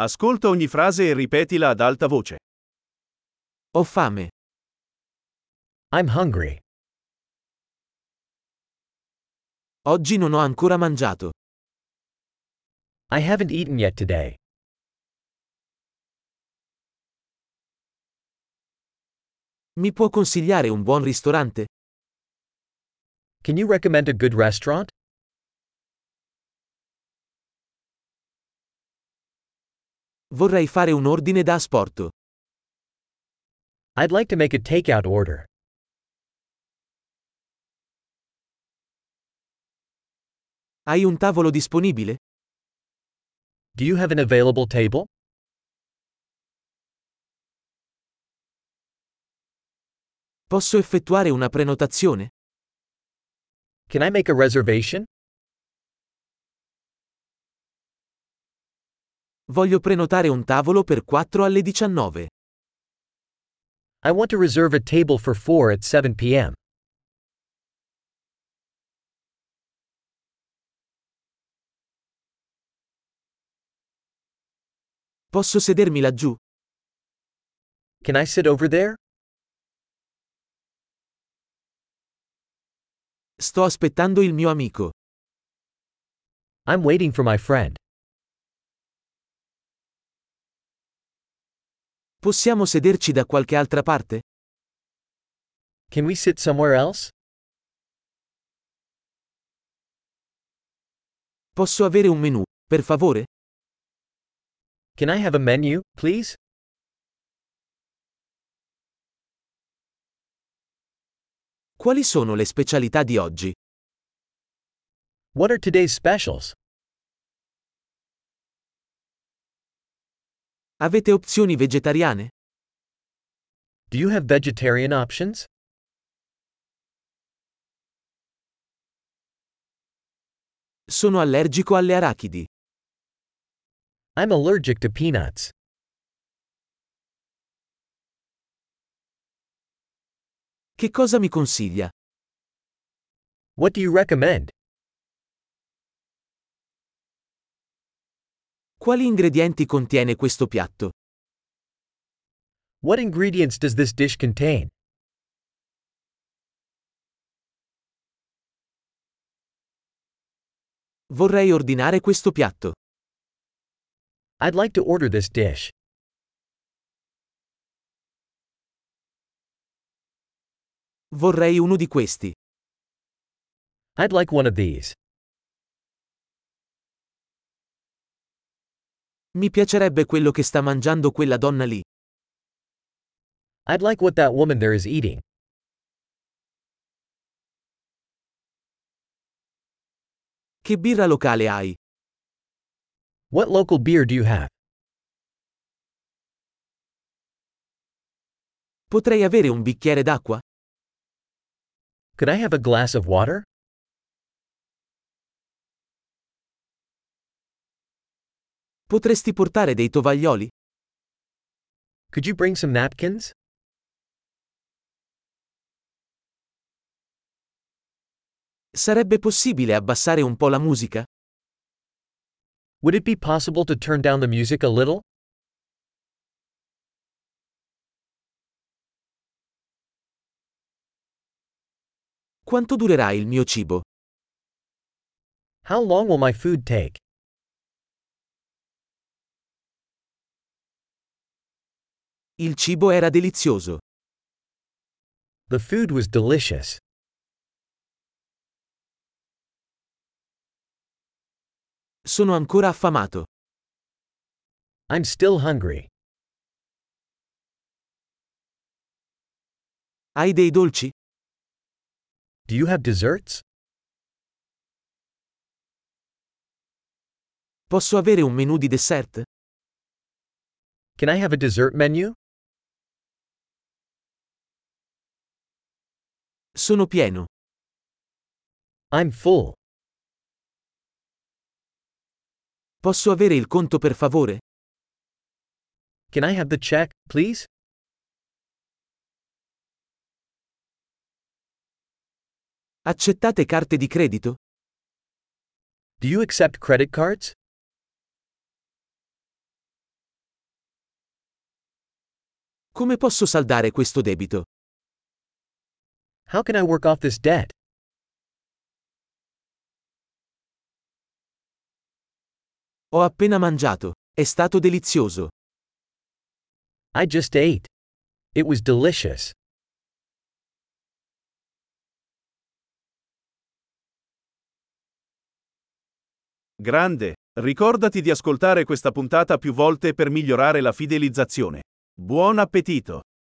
Ascolta ogni frase e ripetila ad alta voce. Ho fame. I'm hungry. Oggi non ho ancora mangiato. I haven't eaten yet today. Mi può consigliare un buon ristorante? Can you recommend a good restaurant? Vorrei fare un ordine da asporto. I'd like to make a takeout order. Hai un tavolo disponibile? Do you have an available table? Posso effettuare una prenotazione? Can I make a reservation? Voglio prenotare un tavolo per 4 alle 19. I want to reserve a table for 4 at 7 p.m. Posso sedermi laggiù? Can I sit over there? Sto aspettando il mio amico. I'm waiting for my friend. Possiamo sederci da qualche altra parte? Can we sit somewhere else? Posso avere un menù, per favore? Can I have a menu, please? Quali sono le specialità di oggi? What are today's specials? Avete opzioni vegetariane? Do you have vegetarian options? Sono allergico alle arachidi. I'm allergic to peanuts. Che cosa mi consiglia? What do you recommend? Quali ingredienti contiene questo piatto? What ingredients does this dish contain? Vorrei ordinare questo piatto. I'd like to order this dish. Vorrei uno di questi. I'd like one of these. Mi piacerebbe quello che sta mangiando quella donna lì. I'd like what that woman there is eating. Che birra locale hai? What local beer do you have? Potrei avere un bicchiere d'acqua? Could I have a glass of water? Potresti portare dei tovaglioli? Could you bring some napkins? Sarebbe possibile abbassare un po' la musica? Would it be possible to turn down the music a little? Quanto durerà il mio cibo? How long will my food take? Il cibo era delizioso. The food was delicious. Sono ancora affamato. I'm still hungry. Hai dei dolci? Do you have desserts? Posso avere un menù di dessert? Can I have a dessert menu? Sono pieno. I'm full. Posso avere il conto per favore? Can I have the check, please? Accettate carte di credito? Do you accept credit cards? Come posso saldare questo debito? How can I work off this debt? Ho appena mangiato. È stato delizioso. I just ate. It was delicious. Grande. Ricordati di ascoltare questa puntata più volte per migliorare la fidelizzazione. Buon appetito!